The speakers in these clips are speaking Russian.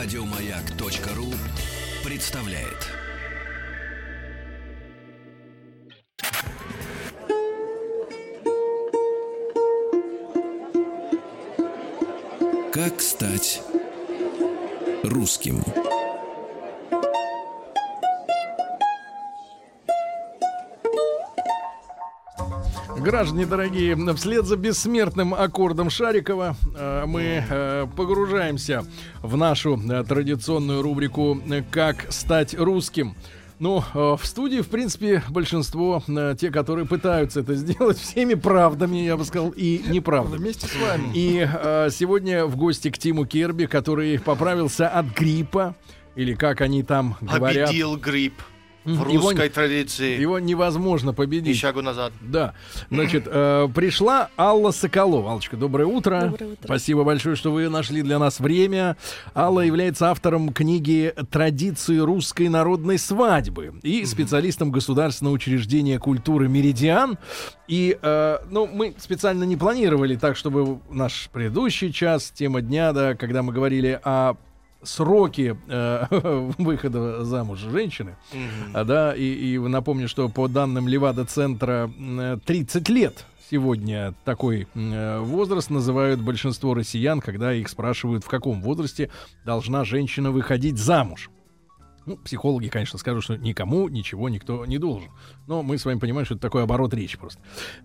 Радиомаяк.ру представляет. Как стать русским? Граждане дорогие, вслед за бессмертным аккордом Шарикова э, мы э, погружаемся в нашу э, традиционную рубрику «Как стать русским». Ну, в студии, в принципе, большинство, те, которые пытаются это сделать всеми правдами, я бы сказал, и неправдами. Вместе с вами. И сегодня в гости к Тиму Керби, который поправился от гриппа, или как они там говорят. Победил грипп. В русской его, традиции. Его невозможно победить. И шагу назад. Да. Значит, э, пришла Алла Соколова. Аллочка, доброе утро. Доброе утро. Спасибо большое, что вы нашли для нас время. Алла является автором книги «Традиции русской народной свадьбы» и специалистом Государственного учреждения культуры «Меридиан». И, э, ну, мы специально не планировали так, чтобы наш предыдущий час, тема дня, да, когда мы говорили о сроки э, выхода замуж женщины, а, да, и, и напомню, что по данным Левада-центра 30 лет сегодня такой э, возраст называют большинство россиян, когда их спрашивают, в каком возрасте должна женщина выходить замуж. Ну, психологи, конечно, скажут, что никому ничего никто не должен. Но мы с вами понимаем, что это такой оборот речи просто.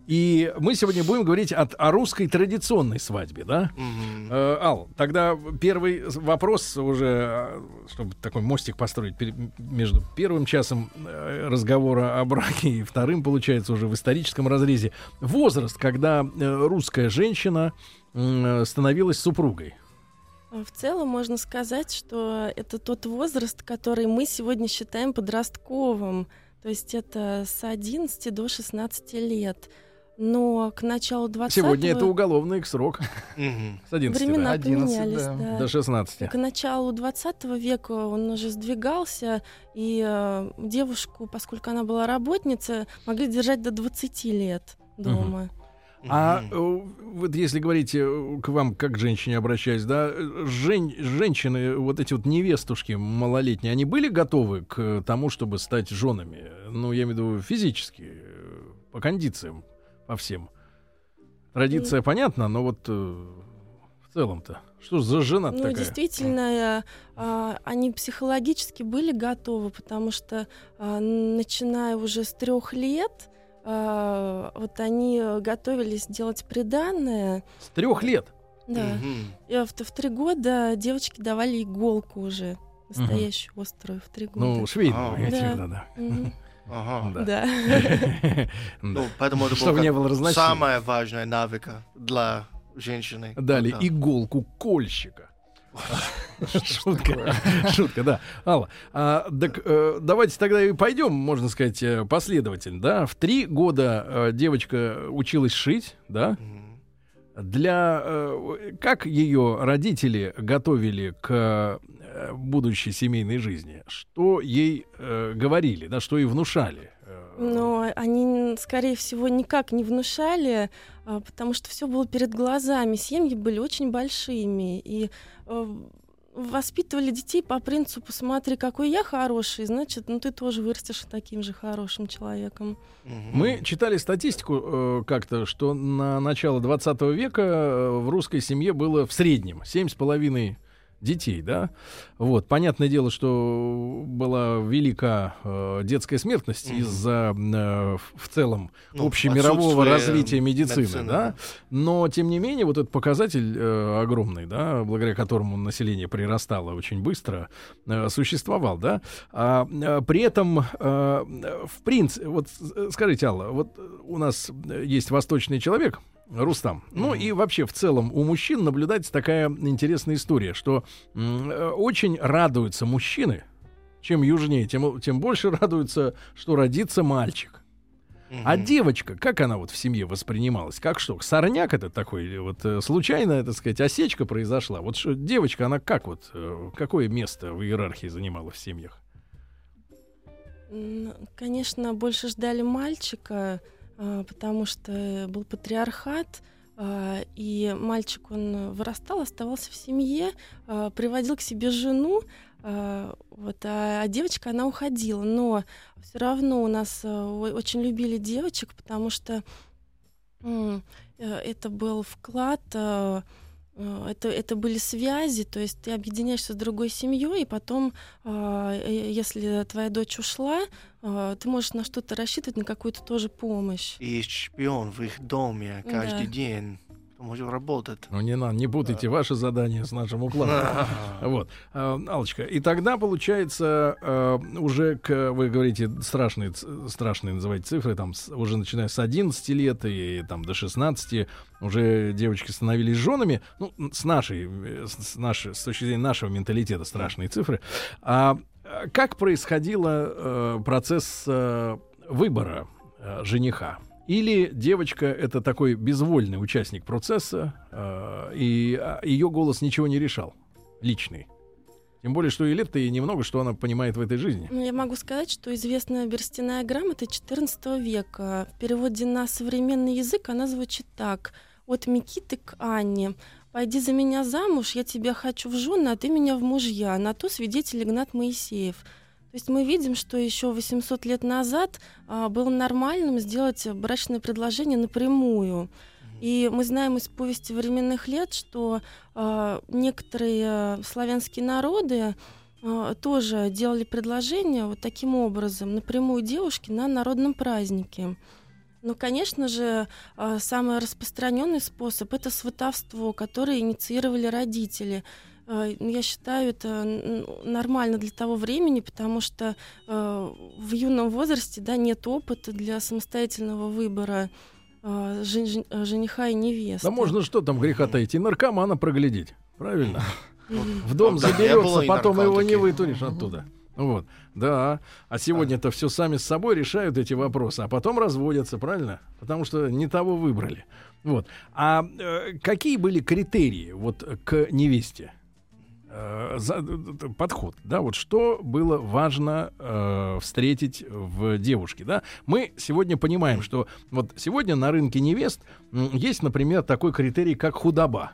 И мы сегодня будем говорить от, о русской традиционной свадьбе, да? Мгм. Э, Ал, тогда первый вопрос уже, э, чтобы такой мостик построить между первым часом э, разговора о браке и вторым, получается, уже в историческом разрезе. Возраст, когда э, русская женщина становилась супругой. В целом можно сказать, что это тот возраст, который мы сегодня считаем подростковым. То есть это с 11 до 16 лет. Но к началу 20 Сегодня это уголовный срок с 11 времена 11, поменялись. да. да. до 16. К началу 20 века он уже сдвигался, и э, девушку, поскольку она была работница, могли держать до 20 лет дома. А э, вот если говорить э, к вам, как к женщине обращаясь, да, э, жен- женщины, вот эти вот невестушки малолетние, они были готовы к тому, чтобы стать женами? Ну, я имею в виду физически, э, по кондициям, по всем. Традиция понятна, но вот э, в целом-то, что за жена Ну, такая? действительно, э, они психологически были готовы, потому что, а, начиная уже с трех лет, а, вот они э, готовились делать приданное. С трех лет. Да. Мгм. И в, в три года девочки давали иголку уже, настоящую острую, в три года. Ну, швейную, А. я Да. да, да. Ага. Да. Ну, поэтому это Чтобы было не самая важная навыка для женщины. Дали Да. иголку кольщика. Шутка, шутка, да. Алла, а, так э, давайте тогда и пойдем, можно сказать, э, последовательно, да. В три года э, девочка училась шить, да. Для э, как ее родители готовили к э, будущей семейной жизни? Что ей э, говорили, да, что ей внушали? Но они, скорее всего, никак не внушали, а, потому что все было перед глазами. Семьи были очень большими. И э, воспитывали детей по принципу «смотри, какой я хороший, значит, ну ты тоже вырастешь таким же хорошим человеком». Мы читали статистику э, как-то, что на начало 20 века э, в русской семье было в среднем 7,5 детей, да? Вот, понятное дело, что была велика э, детская смертность Мгм. из-за э, в- целом Ну, общемирового развития медицины, медицины, да? да. Но, тем не менее, вот этот показатель э, огромный, да, благодаря которому население прирастало очень быстро, э, существовал, да? А, э, при этом, э, в принципе, вот э, скажите, Алла, вот у нас э, есть восточный человек, Рустам. Ну и вообще в целом у мужчин наблюдается такая интересная история, что э, очень радуются мужчины, чем южнее, тем, тем больше радуются, что родится мальчик. А девочка, как она вот в семье воспринималась? Как что? Сорняк это такой, вот э, случайная, так сказать, осечка произошла. Вот что, девочка, она как вот, э, какое место в иерархии занимала в семьях? Конечно, больше ждали мальчика, потому что был патриархат. А, И мальчик, он вырастал, оставался в семье, а, приводил к себе жену, а, вот, а а девочка, она уходила. Но все равно у нас э, очень любили девочек, потому что э, это был вклад, э, это, это были связи, то есть ты объединяешься с другой семьей, и потом, а, э, если твоя дочь ушла, а, ты можешь на что-то рассчитывать, на какую-то тоже помощь. И шпион в их доме каждый Да. день. Может работать. Ну, не надо, не путайте ваше задание с нашим укладом. Вот. А, Аллочка, и тогда, получается, э, уже, к, вы говорите, страшные, страшные называть цифры, там, уже начиная с 11 лет и там до 16, уже девочки становились женами, ну, с нашей, э, с, нашей, с точки зрения нашего менталитета страшные цифры. А э, как происходил процесс э, выбора э, жениха? Или девочка это такой безвольный участник процесса, э, и ее голос ничего не решал, личный. Тем более, что и лет-то ей немного, что она понимает в этой жизни. Ну, я могу сказать, что известная берстяная грамота XIV века. В переводе на современный язык она звучит так. От Микиты к Анне. «Пойди за меня замуж, я тебя хочу в жены, а ты меня в мужья». На то свидетель Игнат Моисеев. То есть мы видим, что еще 800 лет назад а, было нормальным сделать брачное предложение напрямую. И мы знаем из повести временных лет, что а, некоторые славянские народы а, тоже делали предложение вот таким образом напрямую девушке на народном празднике. Но, конечно же, а, самый распространенный способ это сватовство, которое инициировали родители. А, ну, Я считаю, это нормально для того времени, потому что а, в юном возрасте да, нет опыта для самостоятельного выбора а, а, жениха и невесты. Да можно что там греха таить, и наркомана проглядеть, правильно? В дом не заберется, потом его не вытуришь оттуда. Вот, да. А сегодня-то все сами с собой решают эти вопросы, а потом разводятся, правильно? Потому что не того выбрали. Вот. А э, какие были критерии вот к невесте? Э, за- подход, да, вот что было важно э, встретить в девушке, да? Мы сегодня понимаем, что вот сегодня на рынке невест есть, например, такой критерий, как худоба.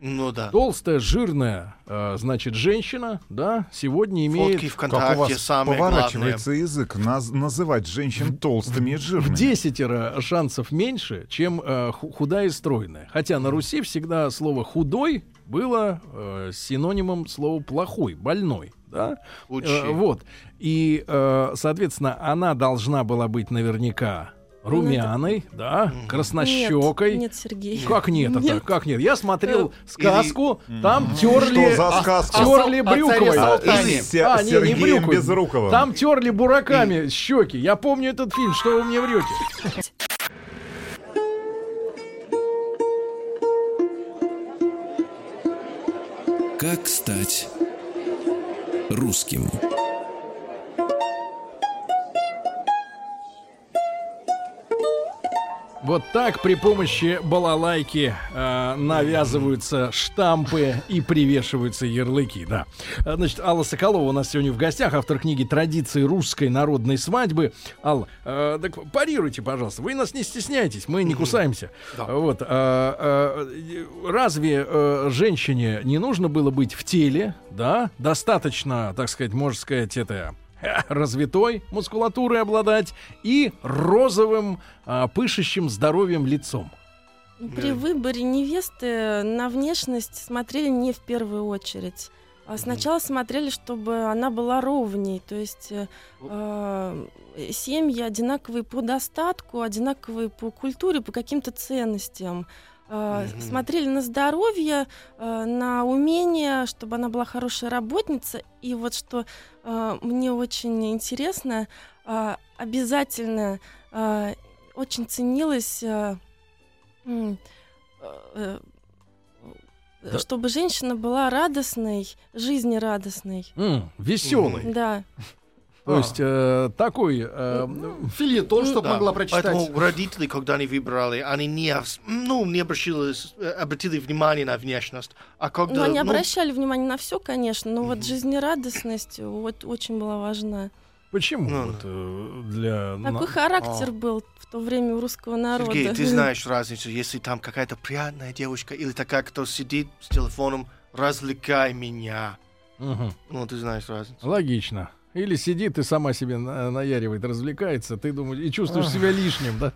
Ну да. Толстая, жирная, э, значит, женщина, да, сегодня имеет Фотки Как у ВКонтакте вас самое главное. поворачивается язык наз- называть женщин толстыми и в жирными. десятеро шансов меньше, чем э, ху- худая и стройная. Хотя на Руси всегда слово худой было э, синонимом слова плохой, больной. Да? Э, вот. И, э, соответственно, она должна была быть наверняка румяной, да, краснощекой. Нет, нет, Сергей. Как нет, это? Нет. Как нет? Я смотрел сказку, там терли, Что за сказка? терли О брюквой. А, и с Се- А, не, не. Безруковым. Там терли бураками щеки. Я помню этот фильм. Что вы мне врете? Как стать русским? Вот так при помощи балалайки э, навязываются штампы и привешиваются ярлыки, да. А, Значит, Алла Соколова у нас сегодня в гостях, автор книги «Традиции русской народной свадьбы». Алла, э, так парируйте, пожалуйста. Вы нас не стесняйтесь, мы не кусаемся. Да. Вот. а, а, разве э, женщине не нужно было быть в теле, да? Достаточно, так сказать, можно сказать, это развитой мускулатурой обладать и розовым а, пышущим здоровьем лицом. При выборе невесты на внешность смотрели не в первую очередь. А сначала смотрели, чтобы она была ровней, то есть э, э, семьи одинаковые по достатку, одинаковые по культуре, по каким-то ценностям. Мгм. Смотрели на здоровье, э, на умение, чтобы она была хорошая работница. И вот что э, мне очень интересно, обязательно очень ценилось чтобы женщина была радостной, жизнерадостной. веселый. Да. То есть э, такой э, Фильетон, чтобы Да. могла прочитать. Поэтому родители, когда они выбирали, они не, ну, не обращали, э, обратили внимание на внешность. А когда... Ну, они ну, обращали внимание на все, конечно, но вот жизнерадостность вот очень была важна. Почему Ну, вот э, для... на- Такой характер А. был в то время у русского народа. Сергей, ты знаешь разницу, если там какая-то приятная девушка или такая, кто сидит с телефоном, развлекай меня. Мгм. Ну, ты знаешь разницу. Логично. Или сидит и сама себе на- наяривает, развлекается, ты думаешь, и чувствуешь себя лишним, да?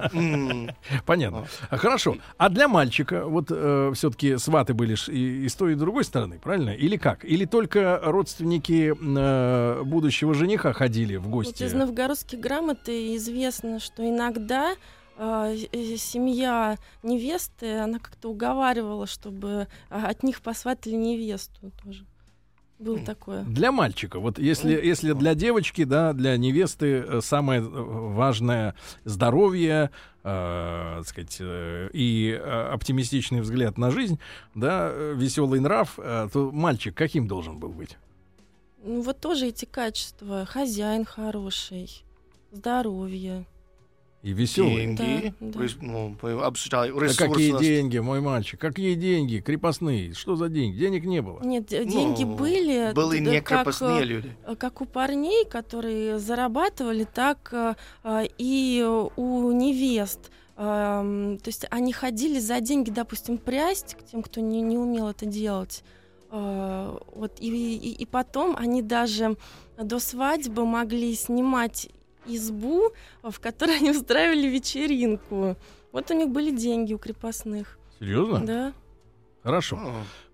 Понятно. А, Хорошо. А для мальчика, вот все-таки сваты были ж и, и с той, и с другой стороны, правильно? Или как? Или только родственники э, будущего жениха ходили в Вот гости? из новгородских грамот и известно, что иногда э, э, семья невесты, она как-то уговаривала, чтобы а, от них посватали невесту тоже. Было такое. Для мальчика, вот если, если для девочки, да, для невесты э, самое э, важное здоровье, э, так сказать, э, и э, оптимистичный взгляд на жизнь, да, веселый нрав, э, то мальчик каким должен был быть? Ну вот тоже эти качества. Хозяин хороший, здоровье. И веселый. Деньги. Да, да. Ну, обсуждали Да ресурсы. какие деньги, мой мальчик? Какие деньги? Крепостные. Что за деньги? Денег не было. Нет, Ну, деньги были. Были да, не как, крепостные э, люди. как у парней, которые зарабатывали, так э, и у невест. Эм, То есть они ходили за деньги, допустим, прясть к тем, кто не, не умел это делать. Э, Вот, и, и, и потом они даже до свадьбы могли снимать избу, в которой они устраивали вечеринку. Вот у них были деньги у крепостных. Серьезно? Да. Хорошо.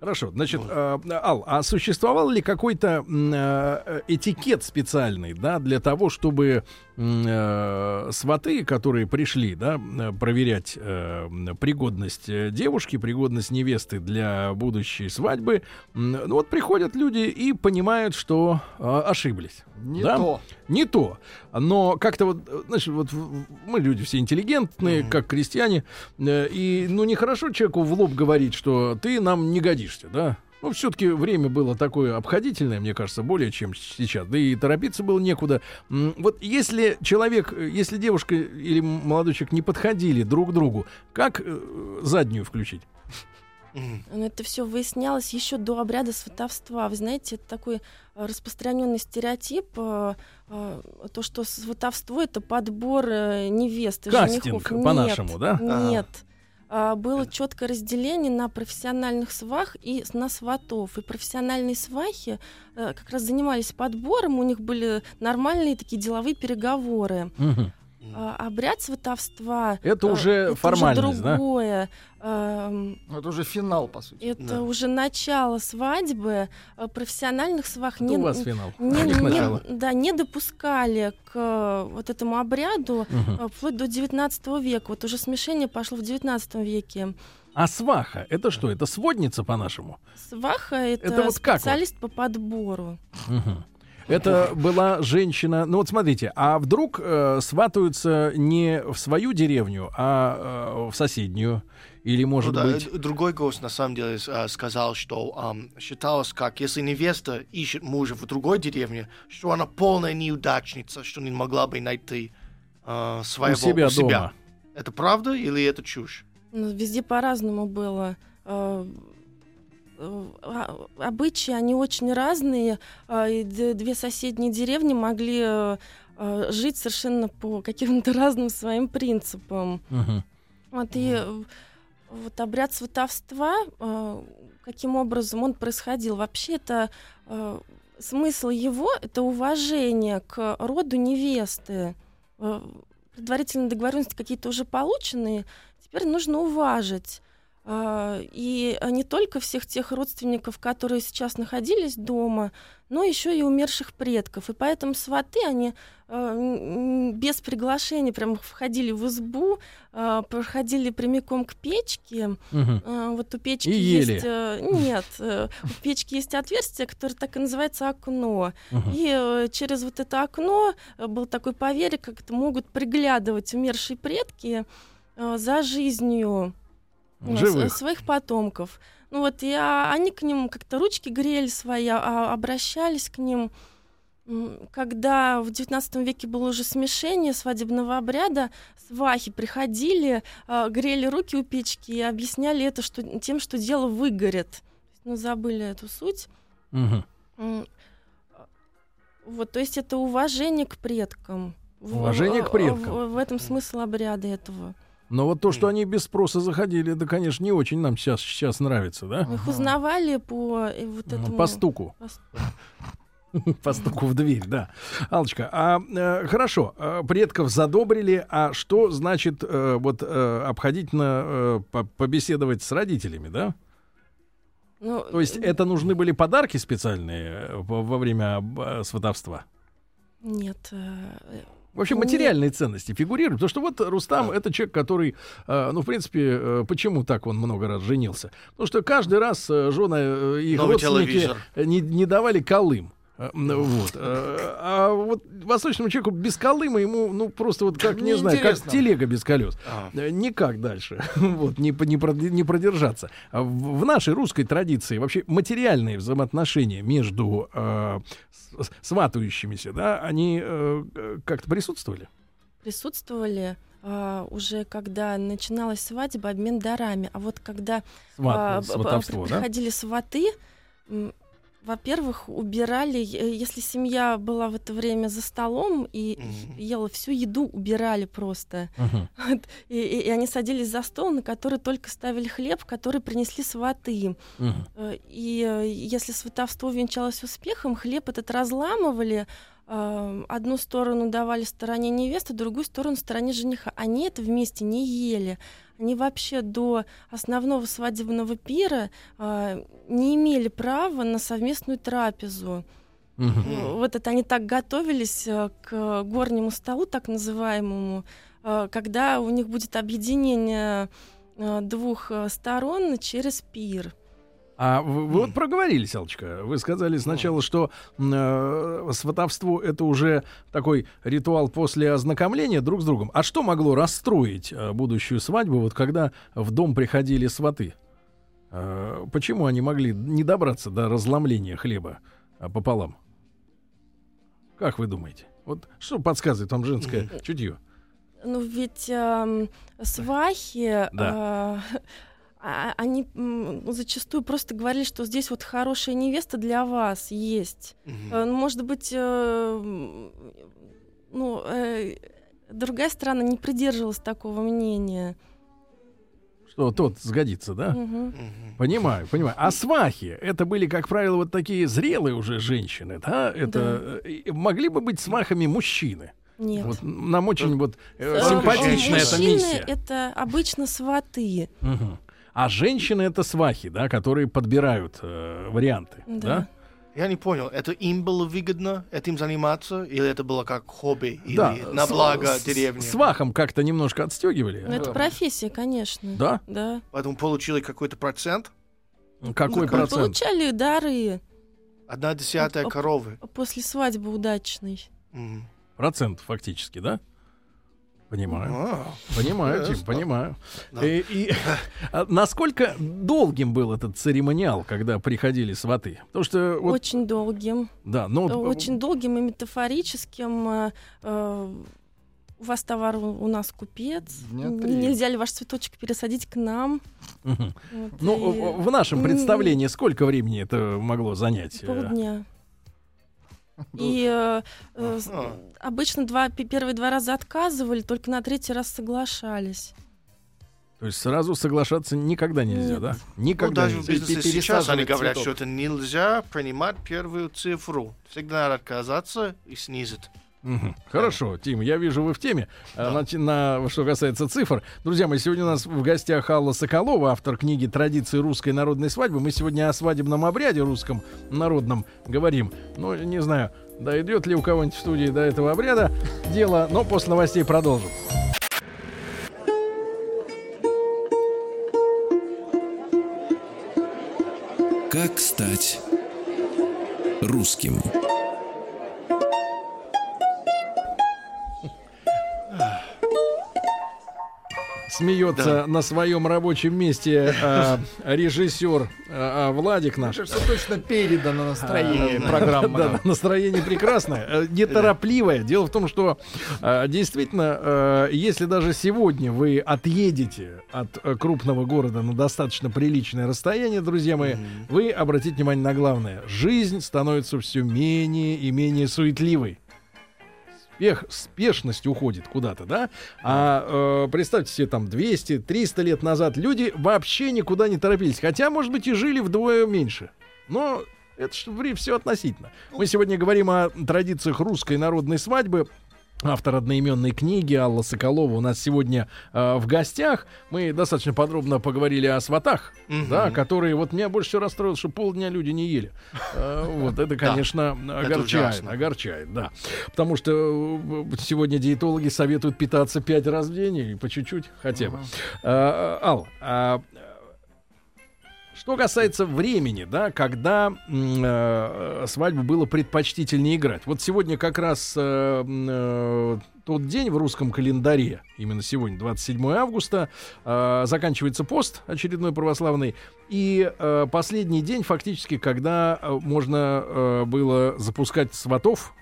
Хорошо. Значит, э, Ал, а существовал ли какой-то э, этикет специальный, да, для того, чтобы э, сваты, которые пришли, да, э, проверять э, пригодность э, девушки, пригодность невесты для будущей свадьбы, ну вот приходят люди и понимают, что э, ошиблись. Не Да? то. Не то. Но как-то вот, э, знаешь, вот мы люди все интеллигентные, Мгм. как крестьяне, э, и ну нехорошо человеку в лоб говорить, что ты нам не годишься, да? Ну, все-таки время было такое обходительное, мне кажется, более чем сейчас. Да и торопиться было некуда. Вот если человек, э, если девушка или молодой человек не подходили друг к другу, как э, заднюю включить? Но это все выяснялось еще до обряда сватовства. Вы знаете, это такой э, распространенный стереотип, то, что сватовство это подбор невесты, Кастинг женихов. По-нашему, да? Нет. А, Было четкое разделение на профессиональных свах и на сватов. И профессиональные свахи э, как раз занимались подбором, у них были нормальные такие деловые переговоры. Мгм. А, Обряд сватовства Это э, уже это формальность, да? другое. Эм, Ну, Это уже финал, по сути. это Да. уже начало свадьбы. э, Профессиональных свах Это не, у вас финал. не, не- да, не допускали к э, вот этому обряду э, вплоть до 19 века. Вот уже смешение пошло в 19 веке. А сваха, это что? Это сводница по-нашему? Сваха это, Это вот как вот? специалист по подбору. Мгм. Это была женщина. Ну вот смотрите, а вдруг э, сватаются не в свою деревню, а э, в соседнюю? Или, может Ну да, быть. э, Другой гость на самом деле э, сказал, что ам, считалось как, если невеста ищет мужа в другой деревне, что она полная неудачница, что не могла бы найти э, своего у себя дома. Это правда или это чушь? Ну, везде по-разному было. А- Обычаи, они очень разные. а, две соседние деревни могли э, э, жить совершенно по каким-то разным своим принципам. Мгм. Вот и вот обряд сватовства, э, каким образом он происходил, вообще это смысл его это уважение к роду невесты. Предварительные договоренности какие-то уже полученные, теперь нужно уважить. А, И не только всех тех родственников, которые сейчас находились дома, но еще и умерших предков. И поэтому сваты, они м, без приглашения прям входили в избу, проходили прямиком к печке. Э, Вот у печки И ели. есть... э, Нет, э, у печки есть отверстие, которое так и называется окно. Мгм. И э, через вот это окно был такой поверье, как могут приглядывать умершие предки за жизнью Живых. своих потомков. Ну вот, а, они к ним как-то ручки грели свои, а, обращались к ним. Когда в XIX веке было уже смешение свадебного обряда, свахи приходили, а, грели руки у печки и объясняли это что, тем, что дело выгорит. Ну, забыли эту суть. М, Вот, то есть это уважение к предкам. В- Уважение к в- предкам. В, в этом смысл обряда этого. Но вот то, что они без спроса заходили, это, конечно, не очень нам сейчас, сейчас нравится, да? Мы их узнавали по э, вот Ну, этому... По стуку. по стуку в дверь, да. Алочка, а э, хорошо, э, предков задобрили, а что значит э, вот э, обходительно э, по- побеседовать с родителями, да? Ну, То есть это нужны были подарки специальные во, время сватовства? Нет. Вообще материальные ценности фигурируют, потому что вот Рустам это человек, который, э, ну в принципе, э, почему так он много раз женился? Потому что каждый раз э, жены их Новый родственники не, не давали колым. Э, Вот. Э, А вот восточному человеку без колыма ему, ну, просто вот как, не знаю, как телега без колес. А. Э, Никак дальше. Вот, не, не, прод- не продержаться. А В, нашей русской традиции вообще материальные взаимоотношения между э, сватающимися, да, они э, как-то присутствовали? присутствовали а, уже когда начиналась свадьба, обмен дарами. А вот когда Сват- а, да? приходили сваты, во-первых, убирали, если семья была в это время за столом и Мгм. ела всю еду, убирали просто. Вот. И, и- и они садились за стол, на который только ставили хлеб, который принесли сваты. Мгм. Э, И э, если сватовство венчалось успехом, хлеб этот разламывали, одну сторону давали стороне невесты, другую сторону стороне жениха. Они это вместе не ели. Они вообще до основного свадебного пира э, не имели права на совместную трапезу. Э, Вот это они так готовились э, к горнему столу, так называемому, э, когда у них будет объединение э, двух сторон через пир. А вы, вы вот проговорились, Алочка. Вы сказали сначала, что э, сватовство это уже такой ритуал после ознакомления друг с другом. А что могло расстроить э, будущую свадьбу, вот когда в дом приходили сваты? Э, почему они могли не добраться до разломления хлеба э, пополам? Как вы думаете? Вот что подсказывает вам женское чутье? Ну ведь эм, свахи, Да. э, а- они м, зачастую просто говорили, что здесь вот хорошая невеста для вас есть. Ну, Может быть, э, ну, э, другая сторона не придерживалась такого мнения. Что тот сгодится, да? Мгм. Понимаю, понимаю. А свахи это были, как правило, вот такие зрелые уже женщины, да? Это и могли бы быть свахами мужчины. Нет. Вот нам очень вот э, Э, симпатична эта мужчины миссия. это обычно сваты. Мгм. А женщины это свахи, да, которые подбирают э, варианты, да? Да. Я не понял, это им было выгодно этим заниматься, или это было как хобби, или Да, на благо с- деревни? Свахам как-то немножко отстегивали. Ну, это профессия, конечно. Да? Да. Поэтому получили какой-то процент, Какой Ну, процент? Получали дары одна десятая коровы. после свадьбы удачной. Мгм. Процент фактически, да? Понимаю. А, Понимаю, Тим, понимаю. Да. И, и, а насколько долгим был этот церемониал, когда приходили сваты? Потому что вот, Очень долгим. да, Э, вот, Очень долгим и метафорическим. э, э, У вас товар, у нас купец. Нельзя ли ваш цветочек пересадить к нам? Вот, ну и в нашем представлении сколько времени это могло занять? Э, полдня. И э, э, обычно два, пе- первые два раза отказывали, только на третий раз соглашались. То есть сразу соглашаться никогда нельзя, Нет. да? Ну, Никогда даже в нельзя. бизнесе Пересаживать сейчас они говорят, цветок. что это нельзя принимать первую цифру. Всегда надо отказаться и снизить. Хорошо, Тим, я вижу, вы в теме. А, Да. значит, на, что касается цифр. Друзья мои, сегодня у нас в гостях Алла Соколова, автор книги «Традиции русской народной свадьбы». Мы сегодня о свадебном обряде русском народном говорим. Ну, не знаю, дойдет ли у кого-нибудь в студии до этого обряда дело, но после новостей продолжим. Как стать русским? Смеется на своем рабочем месте э, режиссер э, Владик наш. Все точно передано настроение А, программы. Да, да, настроение прекрасное, э, неторопливое. Дело в том, что э, действительно, э, если даже сегодня вы отъедете от э, крупного города на достаточно приличное расстояние, друзья мои, вы обратите внимание на главное. Жизнь становится все менее и менее суетливой. Спех, спешность уходит куда-то, да? А э, представьте себе, там 200-300 лет назад люди вообще никуда не торопились. Хотя, может быть, и жили вдвое меньше. Но это же все относительно. Мы сегодня говорим о традициях русской народной свадьбы. Автор одноименной книги Алла Соколова у нас сегодня э, в гостях. Мы достаточно подробно поговорили о сватах, Мгм. да, которые вот меня больше всего расстроило, что полдня люди не ели. Э, вот это, конечно, огорчает, огорчает, да. Потому что э, сегодня диетологи советуют питаться пять раз в день и по чуть-чуть хотя бы. Э, Ал, а, что касается времени, да, когда э, свадьбу было предпочтительнее играть. Вот сегодня как раз э, э, тот день в русском календаре, именно сегодня, 27 августа, э, заканчивается пост очередной православный, и э, последний день фактически, когда э, можно э, было запускать сватов,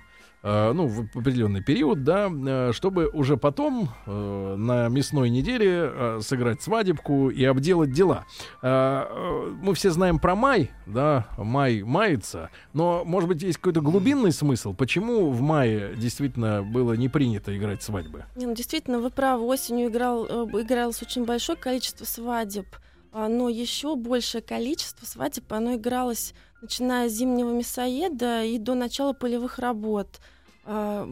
ну, в определенный период, да, э, чтобы уже потом э, на мясной неделе э, сыграть свадебку и обделать дела. Э, э, мы все знаем про май, да, май мается, но, может быть, есть какой-то глубинный смысл, почему в мае действительно было не принято играть свадьбы? Не, ну, действительно, вы правы, осенью играл, э, игралось очень большое количество свадеб, но еще большее количество свадеб, оно игралось начиная с зимнего мясоеда и до начала полевых работ. А,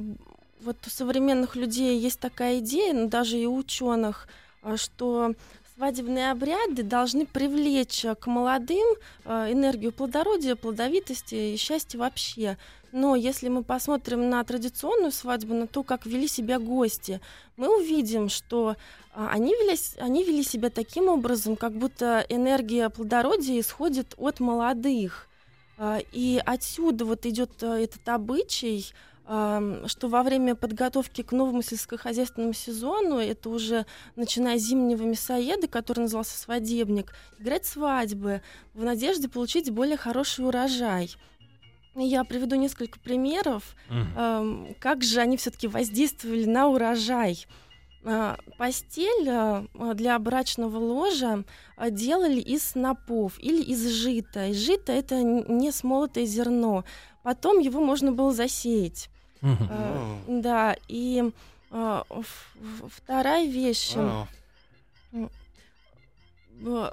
Вот у современных людей есть такая идея, ну, даже и у ученых, а, что свадебные обряды должны привлечь а, к молодым а, энергию плодородия, плодовитости и счастья вообще. Но если мы посмотрим на традиционную свадьбу, на то, как вели себя гости, мы увидим, что а, они вели, они вели себя таким образом, как будто энергия плодородия исходит от молодых. А, И отсюда вот идет а, этот обычай, что во время подготовки к новому сельскохозяйственному сезону, это уже начиная с зимнего мясоеда, который назывался свадебник, играть свадьбы в надежде получить более хороший урожай. Я приведу несколько примеров, эм, как же они все-таки воздействовали на урожай. А, Постель а, для брачного ложа а, делали из снопов или из жита. И жито это не смолотое зерно. Потом его можно было засеять. А, Да, и вторая вещь.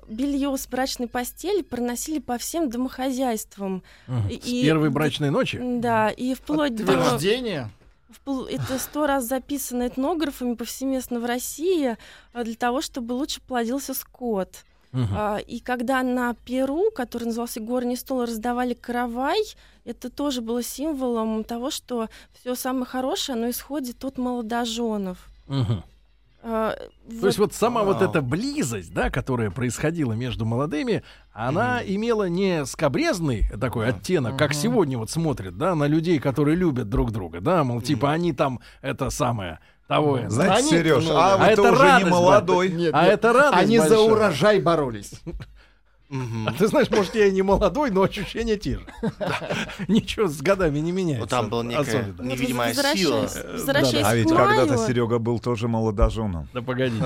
Белье с брачной постели проносили по всем домохозяйствам. И- С первой брачной ночи? Да, и вплоть до... Подтверждение. Впл- Это сто раз записано этнографами повсеместно в России а, для того, чтобы лучше плодился скот. А, И когда на Перу, который назывался горний стол, раздавали каравай, это тоже было символом того, что все самое хорошее, оно исходит от молодоженов. Мгм. А, То есть вот сама вот эта близость, да, которая происходила между молодыми, она имела не скобрезный такой оттенок, как сегодня вот смотрят, да, на людей, которые любят друг друга, да, мол, типа они там это самое того. Знаете, Они- Сереж, ну, а. А это уже радость, не молодой. Нет, А нет. это радость Они за большая. урожай боролись. Мгм. А ты знаешь, может, я и не молодой, но ощущения те же. Ничего с годами не меняется. Вот там была некая невидимая возвращаясь- сила. А ведь когда-то Серега был тоже молодоженом. Да погодите,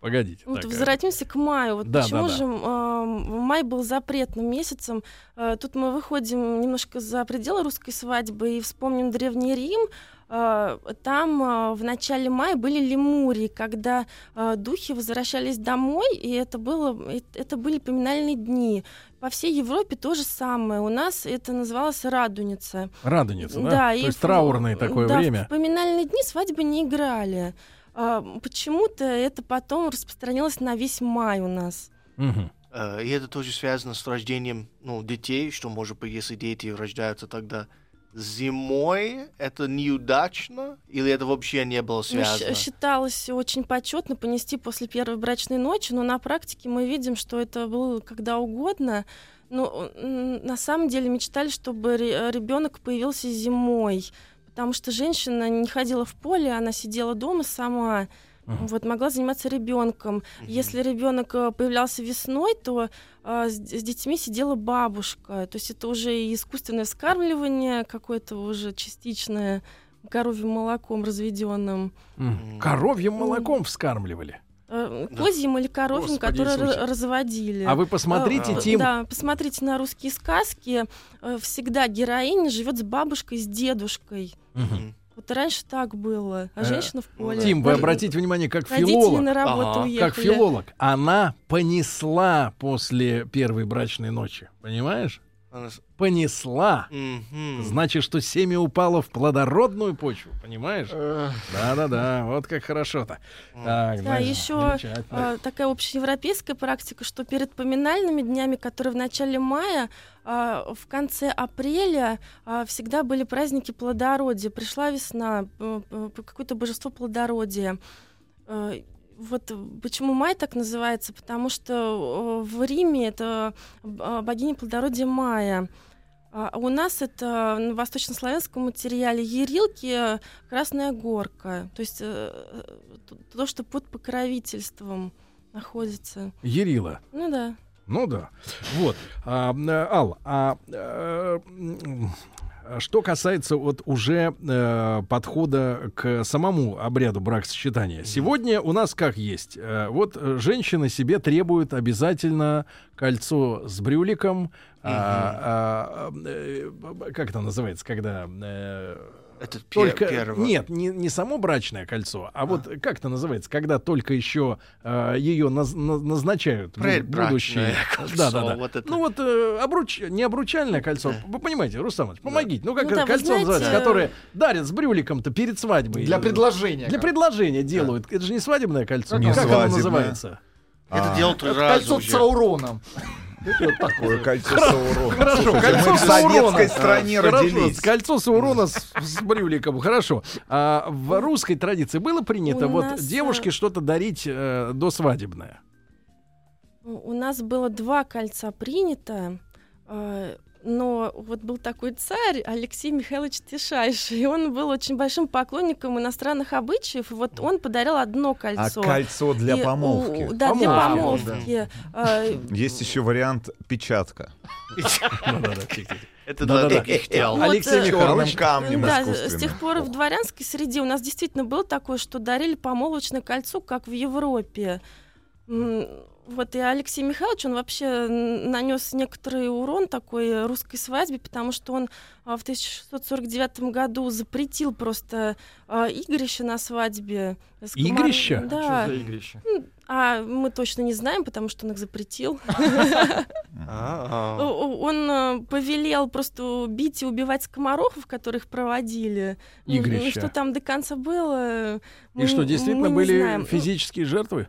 погодите. Вот возвратимся к маю. Вот почему же май был запретным месяцем? Э, Тут мы выходим немножко за пределы русской свадьбы и вспомним Древний Рим. Э, Там э, в начале мая были лемурии, когда э, духи возвращались домой, и это, было, это были поминальные дни. По всей Европе то же самое. У нас это называлось радуница. Радуница, да? Да, То и есть в- траурное такое да, время. В поминальные дни свадьбы не играли. Почему-то это потом распространилось на весь май у нас. Э, И это тоже связано с рождением ну, детей, что, может быть, если дети рождаются тогда зимой, это неудачно? Или это вообще не было Ну, связано? считалось очень почетно понести после первой брачной ночи, но на практике мы видим, что это было когда угодно. Но м, на самом деле мечтали, чтобы ребенок появился зимой, потому что женщина не ходила в поле, она сидела дома сама. Вот, могла заниматься ребенком. Если ребенок э, появлялся весной, то а, с, с детьми сидела бабушка. То есть это уже и искусственное вскармливание, какое-то уже частичное коровьим молоком разведенным. Коровьим молоком вскармливали. Э, Да. Козьим или коровьим, Господи которые Иисусе. ра- разводили. А вы посмотрите, А, Тим, Да, посмотрите на русские сказки. Э, Всегда героиня живет с бабушкой, с дедушкой. Мгм. Вот раньше так было, а Э, женщина в поле. Тим, вы обратите внимание, как филолог, на работу Ага. как филолог, она понесла после первой брачной ночи, понимаешь? Понесла. Мгм. Значит, что семя упало в плодородную почву, понимаешь? Да-да-да, вот как хорошо-то. Так, Да, еще замечательно. а, такая общеевропейская практика, что перед поминальными днями, которые в начале мая, а, в конце апреля а, всегда были праздники плодородия. Пришла весна, п- какое-то божество плодородия. А, Вот почему май так называется, потому что э, в Риме это а, богиня плодородия Майя. А у нас это на восточнославянском материале ерилки, э, Красная Горка. То есть э, э, то- то, что под покровительством находится. Ерила. Ну да. Ну да. Вот. А, э, Ал, а э, м, что касается вот уже э, подхода к самому обряду бракосочетания. Сегодня у нас как есть. Э, вот э, женщины себе требуют обязательно кольцо с брюликом. а, а, э, как это называется, когда... э, Это только первое. нет, не, не само брачное кольцо, а вот как это называется, когда только еще ее назначают бу- Предбрачное будущие. кольцо, Да, да, да. вот это. Ну вот э, обруч... не обручальное кольцо. Да. Вы понимаете, Рустам помогите. Ну как Ну это да, кольцо знаете, называется, э, которое дарят с брюликом-то перед свадьбой. Для предложения. Для как. предложения делают. Это же не свадебное кольцо. Не как оно свадебное. называется? Это А. делал три Это раза кольцо уже. с Сауроном. Это вот такое. Кольцо Саурона. Хорошо, Слушайте, кольцо мы в Саурона. советской стране Хорошо, родились. кольцо Саурона с, с брюликом. Хорошо. А в русской традиции было принято У вот нас, девушке э, что-то дарить э, до свадебное? У у нас было два кольца принято. Э, Но вот был такой царь Алексей Михайлович Тишайший, и он был очень большим поклонником иностранных обычаев. И вот он подарил одно А кольцо. кольцо для И у- помолвки. Да, для Помолвки, помолвки. Э, Есть еще вариант печатка. Это Да-да-да. для их дел. Вот, Алексей э, Михайлович. камнем Да, с тех пор в дворянской среде у нас действительно было такое, что дарили помолвочное кольцо, как в Европе. Вот и Алексей Михайлович, он вообще нанес некоторый урон такой русской свадьбе, потому что он а, в 1649 году запретил просто а, игрище на свадьбе. Игрища? Да. Что за игрище? А мы точно не знаем, потому что он их запретил. Он э, повелел просто бить и убивать скоморохов, которых проводили. Ну, Игрища. что там до конца было? И что, действительно были. Ну, физические жертвы?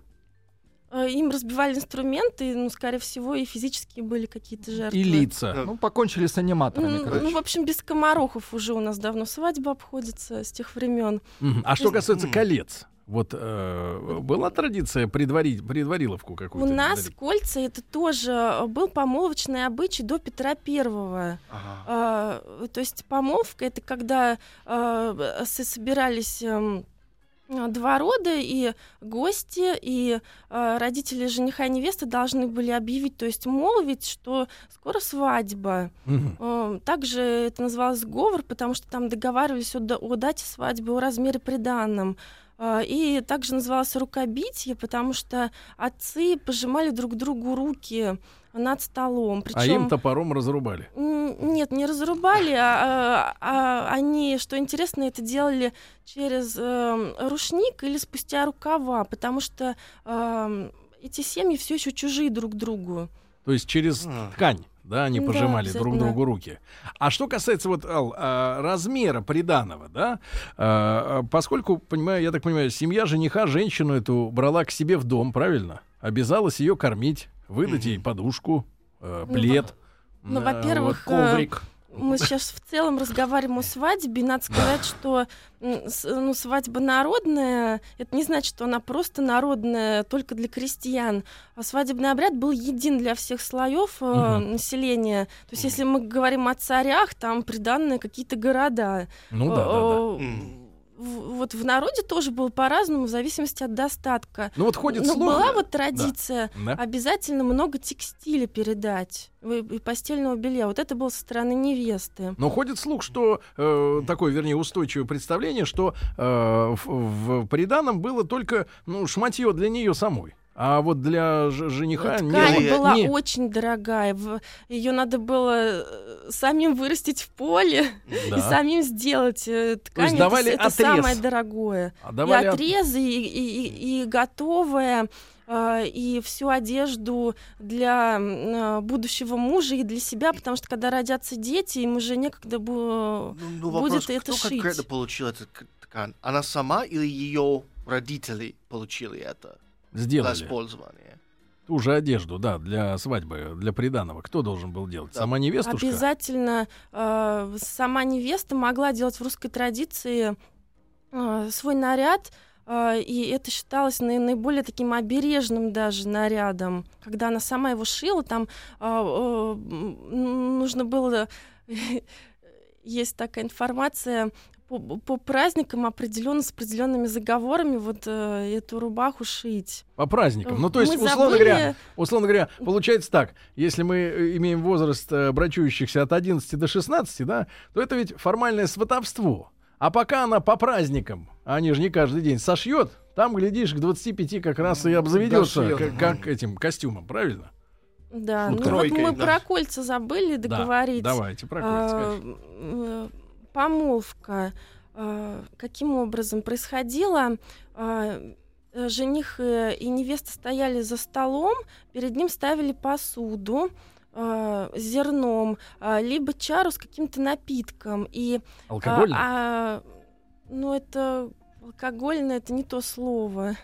Э, Им разбивали инструменты, ну, скорее всего, и физические были какие-то жертвы. И лица? Да. Ну, покончили с аниматорами, Ну, короче. ну, в общем, без скоморохов уже у нас давно свадьба обходится с тех времен. Мгм. А что есть- касается колец? Вот э, была традиция предварить, предвариловку У какую-то? нас дарить? кольца это тоже э, был помолвочный обычай до Петра Первого. Ага. А, то есть помолвка это когда с- собирались а, два рода и гости и а, родители жениха и невесты должны были объявить, то есть молвить, что скоро свадьба. Эм, Также это называлось сговор, потому что там договаривались о, о дате свадьбы, о размере приданном. А, И также называлось рукобитие, потому что отцы пожимали друг другу руки над столом. А Причем им топором разрубали. Нет, не разрубали, а, а- а они, что интересно, это делали через эм, рушник или спустя рукава, потому что эм, эти семьи все еще чужие друг другу. То есть через А. ткань, да, они Да, пожимали друг другу руки. А что касается вот Ал, а, размера приданого, да, а, а, поскольку, понимаю, я так понимаю, семья жениха женщину эту брала к себе в дом, правильно? Обязалась ее кормить, выдать ей подушку, э, Ну, плед. ну, э, во-первых, вот коврик. Мы сейчас в целом разговариваем о свадьбе, и надо сказать, что ну, свадьба народная, это не значит, что она просто народная только для крестьян. А свадебный обряд был един для всех слоев э, Мгм. населения. То есть, если мы говорим о царях, там приданные какие-то города. Ну да, да, да. Вот в народе тоже было по-разному, в зависимости от достатка. Ну вот ходит Но слух. была вот традиция Да. обязательно много текстиля передать и постельного белья. Вот это было со стороны невесты. Но ходит слух, что э, такое, вернее, устойчивое представление, что э, в, в приданом было только ну, шматье для нее самой. А вот для жениха не- Ткань не- была не- очень дорогая. Ее надо было э, самим вырастить в поле Да. и самим сделать. Э, Ткань есть это давали с- это, отрез. самое дорогое. А И давали от- отрезы, и, и- и- и готовое, э, и всю одежду для будущего мужа и для себя, потому что когда родятся дети, им уже некогда бу- Ну, ну, будет вопрос, это кто шить. конкретно получил этот к- ткань? Она сама или ее родители получили это сделали использования? ту же одежду, да, для свадьбы, для приданого. Кто должен был делать? Да. Сама невестушка? Обязательно э, сама невеста могла делать в русской традиции э, свой наряд, э, и это считалось наи- наиболее таким обережным даже нарядом. Когда она сама его шила, там э, э, нужно было... Есть такая информация по, по праздникам определенно с определенными заговорами вот э, эту рубаху шить. По праздникам. Ну, то есть, Мы условно забыли- говоря, условно говоря, получается так, если мы э, имеем возраст э, брачующихся от 11 до 16, да, то это ведь формальное сватовство. А пока она по праздникам, а они же не каждый день сошьет, там, глядишь, к 25 как раз и обзаведется дошьёт. как, как этим костюмом, правильно? Да, Ну, ну, тройкой, вот мы да. про кольца забыли Да, договорить. давайте, про кольца, А, помолвка а, каким образом происходила? А, э, Жених э, и невеста стояли за столом, перед ним ставили посуду а, зерном, а, либо чару с каким-то напитком. И, а, Алкогольный? а, ну, это алкогольное, это не то слово.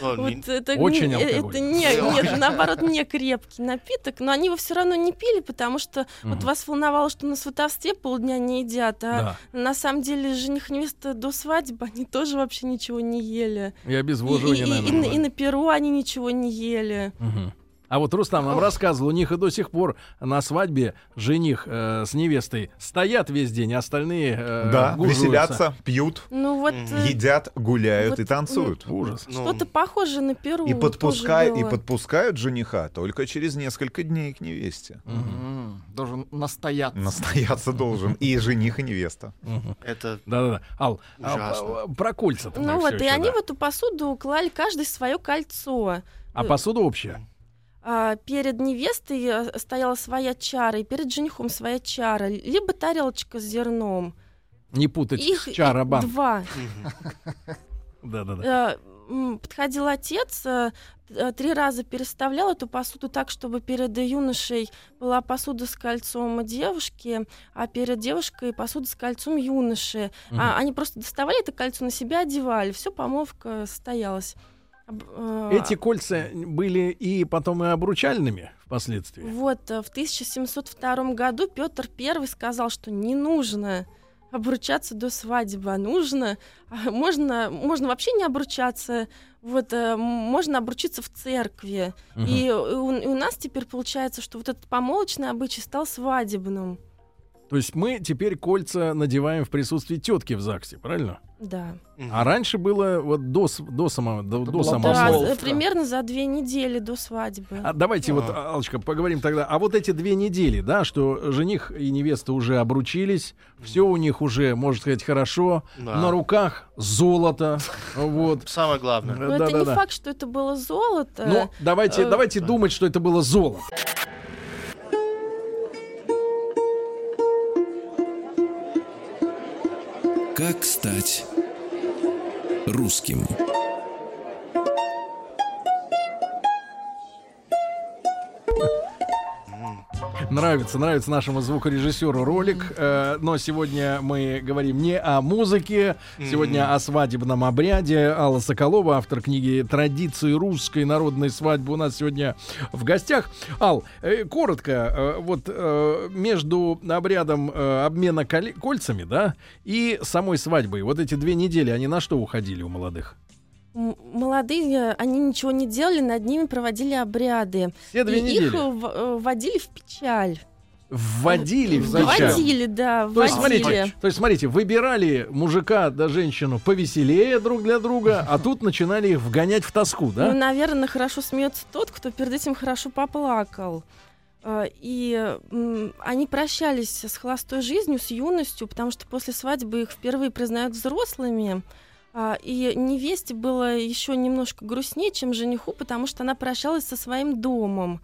Вот это, Очень не- алкогольный. это не, нет, наоборот, не крепкий напиток, но они его все равно не пили, потому что вот Мгм. вас волновало, что на сватовстве полдня не едят, а Да. на самом деле жених и невеста до свадьбы они тоже вообще ничего не ели. И И, обезвоживание, и- и- наверное. и на- было. и на Перу они ничего не ели. Мгм. А вот Рустам нам рассказывал, у них и до сих пор на свадьбе жених э, с невестой стоят весь день, а остальные э, Да, гужуются. веселятся, пьют, Ну вот э, едят, гуляют вот, и танцуют. Ужас. ну, что-то похожее на Перу. И, подпускай- и подпускают жениха только через несколько дней к невесте. М, Должен настояться. Настояться должен и жених, и невеста. Это Да-да-да. Ал, а, Ужасно. п- про кольца Ну вот, и они в эту посуду клали каждый свое кольцо. А посуда общая? А, перед невестой э, стояла своя чара, и перед женихом своя чара, либо тарелочка с зерном. Не путать Их с чарабан. два. Да-да-да. Э, Подходил отец, э, три раза переставлял эту посуду так, чтобы перед юношей была посуда с кольцом девушки, а перед девушкой посуда с кольцом юноши. Мгм. А они просто доставали это кольцо на себя, одевали. Все, помолвка состоялась. Э, Эти кольца были и потом и обручальными впоследствии. Вот э, в 1702 году Петр I сказал, что не нужно обручаться до свадьбы, а нужно, а можно, можно вообще не обручаться, вот э, можно обручиться в церкви. Мгм. И, у, и у нас теперь получается, что вот этот помолочный обычай стал свадебным. То есть мы теперь кольца надеваем в присутствии тетки в ЗАГСе, правильно? Да. А раньше было вот до, до самого, до, до самого Да, Помолвка. э, примерно за две недели до свадьбы. А давайте вот, Алочка, поговорим тогда. А вот эти две недели, да, что жених и невеста уже обручились, все у них уже, можно сказать, хорошо, Да. на руках золото, вот. Самое главное. Но это не факт, что это было золото. Ну, давайте, э, давайте думать, что это было золото. Как стать русским? Нравится, нравится нашему звукорежиссеру ролик. э, но сегодня мы говорим не о музыке, сегодня о свадебном обряде. Алла Соколова, автор книги «Традиции русской народной свадьбы» у нас сегодня в гостях. Ал, э, коротко, э, вот э, между обрядом э, обмена кольцами, да, и самой свадьбой, вот эти две недели, они на что уходили у молодых? Молодые, они ничего не делали, над ними проводили обряды. Все две и недели. их э, в- э, вводили в печаль. вводили в зачат. Вводили, да, То есть, вводили. смотрите, то есть, смотрите, выбирали мужика да женщину повеселее друг для друга, а тут начинали их вгонять в тоску, Ну, да? наверное, хорошо смеется тот, кто перед этим хорошо поплакал. И они прощались с холостой жизнью, с юностью, потому что после свадьбы их впервые признают взрослыми. А, И невесте было еще немножко грустнее, чем жениху, потому что она прощалась со своим домом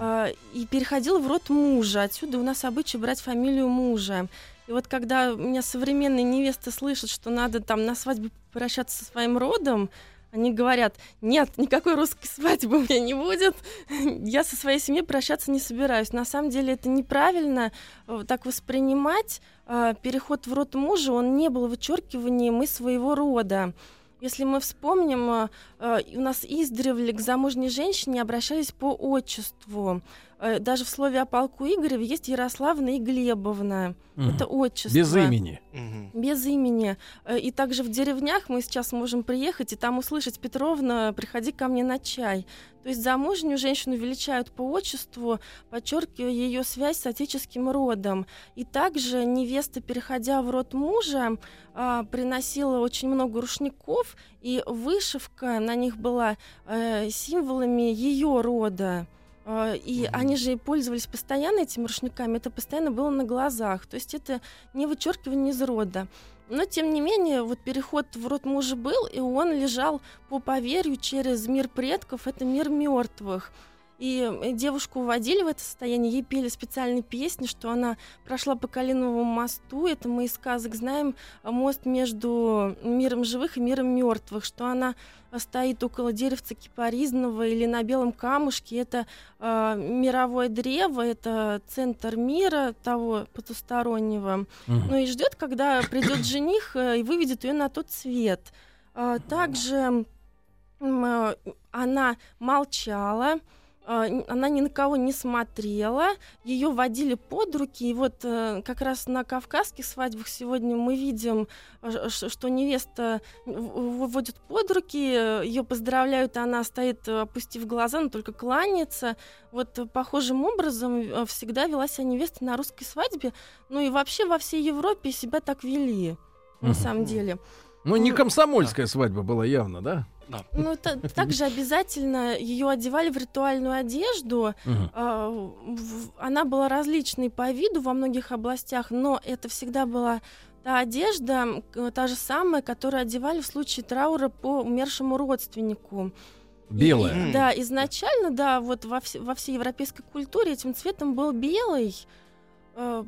а, и переходила в род мужа. Отсюда у нас обычай брать фамилию мужа. И вот когда у меня современные невесты слышат, что надо там на свадьбе прощаться со своим родом, они говорят, нет, никакой русской свадьбы у меня не будет, я со своей семьей прощаться не собираюсь. На самом деле это неправильно э, так воспринимать. Э, Переход в род мужа, он не был вычеркиванием из своего рода. Если мы вспомним, э, у нас издревле к замужней женщине обращались по отчеству. Э, Даже в слове о полку Игореве есть Ярославна и Глебовна. Мгм. Это отчество. Без имени. Мгм. Без имени. Э, И также в деревнях мы сейчас можем приехать и там услышать Петровна, приходи ко мне на чай. То есть замужнюю женщину величают по отчеству, подчеркивая ее связь с отеческим родом. И также невеста, переходя в род мужа, приносила очень много рушников, и вышивка на них была э, символами ее рода. Э, И Мгм. они же и пользовались постоянно этими рушниками, это постоянно было на глазах. То есть это не вычеркивание из рода. Но, тем не менее, вот переход в род мужа был, и он лежал по поверью через мир предков, это мир мертвых. И э, девушку уводили в это состояние, ей пели специальные песни, что она прошла по Калиновому мосту, это мы из сказок знаем, а, мост между миром живых и миром мертвых, что она а, стоит около деревца кипаризного или на белом камушке, это а, мировое древо, это центр мира того потустороннего. Мгм. Ну и ждет, когда придет жених э, и выведет ее на тот свет. Также э, она молчала, она ни на кого не смотрела, ее водили под руки, и вот э, как раз на кавказских свадьбах сегодня мы видим, э, ш- что невеста в- в- вводят под руки, ее поздравляют, и она стоит, э, опустив глаза, но только кланяется. Вот э, похожим образом э, всегда вела себя невеста на русской свадьбе, ну и вообще во всей Европе себя так вели, на самом деле. Ну, не комсомольская свадьба была явно, да? Да. Ну, та- также обязательно ее одевали в ритуальную одежду. А, в- Она была различной по виду во многих областях, но это всегда была та одежда, та же самая, которую одевали в случае траура по умершему родственнику. Белая. Мгм. Да, изначально, да, вот во, вс- во всей европейской культуре этим цветом был белый,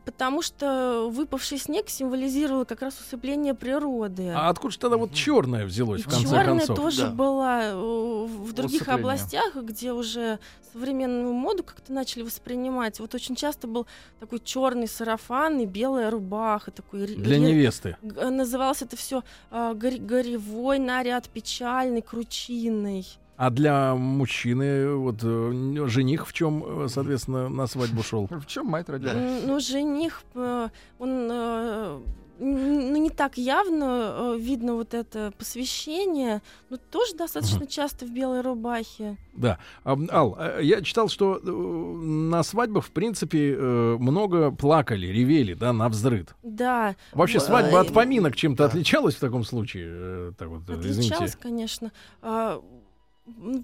потому что выпавший снег символизировал как раз усыпление природы. А откуда же тогда вот черное взялось, в конце черная концов? тоже Да. была э, в других Усыпление. областях, где уже современную моду как-то начали воспринимать. Вот очень часто был такой черный сарафан и белая рубаха, такой Для ре- невесты. г- называлось это все горевой наряд, печальный, кручинный. А для мужчины, вот э, жених в чем, соответственно, на свадьбу шел? В чем мать родила? Да. М, Ну, жених, э, он э, ну, не так явно э, видно вот это посвящение, но тоже достаточно часто в белой рубахе. Да. А, Ал, э, я читал, что э, на свадьбах, в принципе, э, много плакали, ревели, да, на взрыд. Да, Вообще, свадьба от поминок чем-то отличалась в таком случае? Э, Так вот, э, Отличалась, извините. конечно.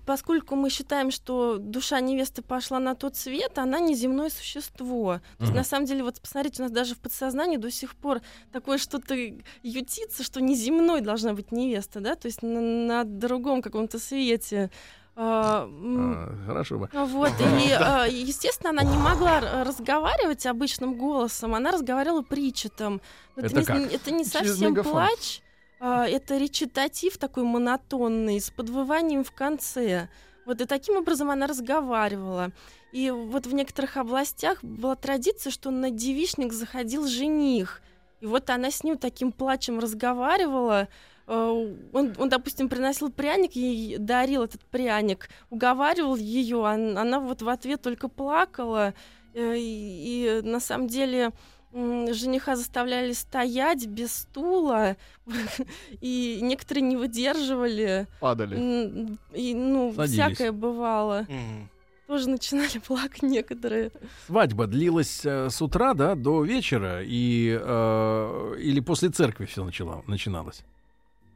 Поскольку мы считаем, что душа невесты пошла на тот свет, она неземное существо. То есть, на самом деле, вот посмотрите, у нас даже в подсознании до сих пор такое что-то ютится, что неземной должна быть невеста, да, то есть на, на другом каком-то свете. А, А, хорошо бы. Вот, и, а, естественно, она не могла разговаривать обычным голосом, она разговаривала причетом. Но Это не, как? это не совсем плач, это речитатив такой монотонный, с подвыванием в конце. Вот и таким образом она разговаривала. И вот в некоторых областях была традиция, что на девичник заходил жених. И вот она с ним таким плачем разговаривала. Э, Он, он, допустим, приносил пряник, ей дарил этот пряник, уговаривал ее, он- она вот в ответ только плакала. Э, И, и на самом деле жениха заставляли стоять без стула, и некоторые не выдерживали. Падали. И, ну, Садились. всякое бывало. Мгм. тоже начинали плакать некоторые. Свадьба длилась э, с утра, да, до вечера, и, э, или после церкви все начало, начиналось?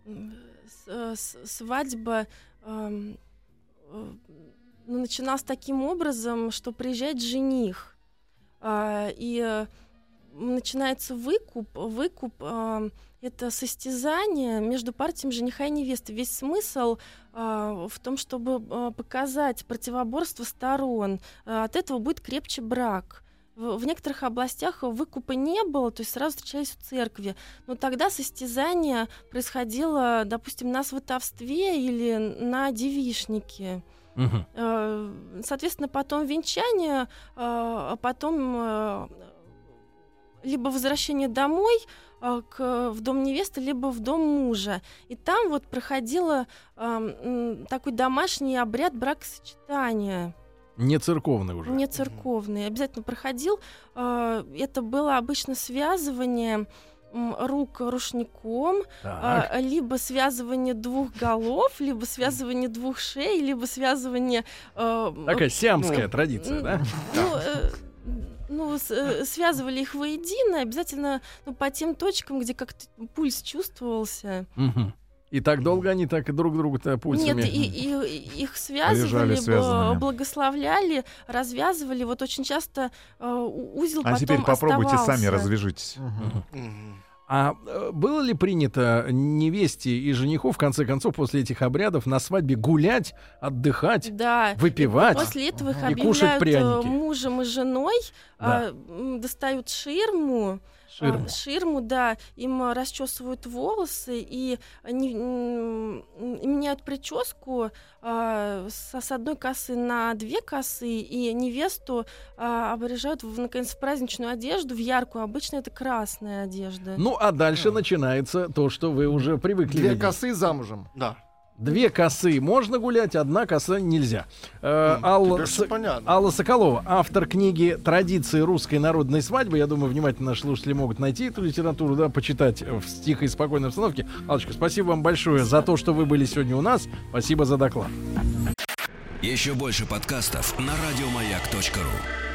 С- э, с- свадьба эм, э, начиналась таким образом, что приезжает жених, А, и э, начинается выкуп. Выкуп э, это состязание между партиями жениха и невесты. Весь смысл а, в том, чтобы а, показать противоборство сторон. От этого будет крепче брак. В, в некоторых областях выкупа не было, то есть сразу встречались в церкви. Но тогда состязание происходило, допустим, на сватовстве или на девишнике. Э, Соответственно, потом венчание, э, потом э, либо возвращение домой э, к, в дом невесты, либо в дом мужа. И там вот проходило э, такой домашний обряд бракосочетания, Не церковный уже. не церковный. Обязательно проходил. Э, Это было обычно связывание рук рушником, Так. а, либо связывание двух голов, либо связывание двух шей, либо связывание... э, Такая сиамская ну, традиция, да? Ну, э, ну, с- э, связывали их воедино, обязательно ну, по тем точкам, где как-то пульс чувствовался. Мгм. И так долго они так и друг другу-то пульсами... Нет, и, и- их связывали, Лежали благословляли, развязывали. Вот очень часто э, узел А потом теперь попробуйте оставался. сами развяжитесь. Мгм. А э, было ли принято невесте и жениху, в конце концов, после этих обрядов на свадьбе гулять, отдыхать, Да. выпивать? После этого их и кушать э, пряники? мужем и женой, Да. а, достают ширму, Ширму. а, ширму, да, им а, расчесывают волосы и они м, м, меняют прическу а, со- с одной косы на две косы, и невесту а, обрежают, в, наконец, в праздничную одежду, в яркую. Обычно это красная одежда. Ну, а дальше начинается то, что вы уже привыкли Две видеть. косы замужем. Да. Две косы можно гулять, одна коса нельзя. Э, Алла, понятно. Алла Соколова, автор книги «Традиции русской народной свадьбы». Я думаю, внимательно наши слушатели могут найти эту литературу, да, почитать в тихой и спокойной обстановке. Аллочка, спасибо вам большое за то, что вы были сегодня у нас. Спасибо за доклад. Еще больше подкастов на радиомаяк.ру.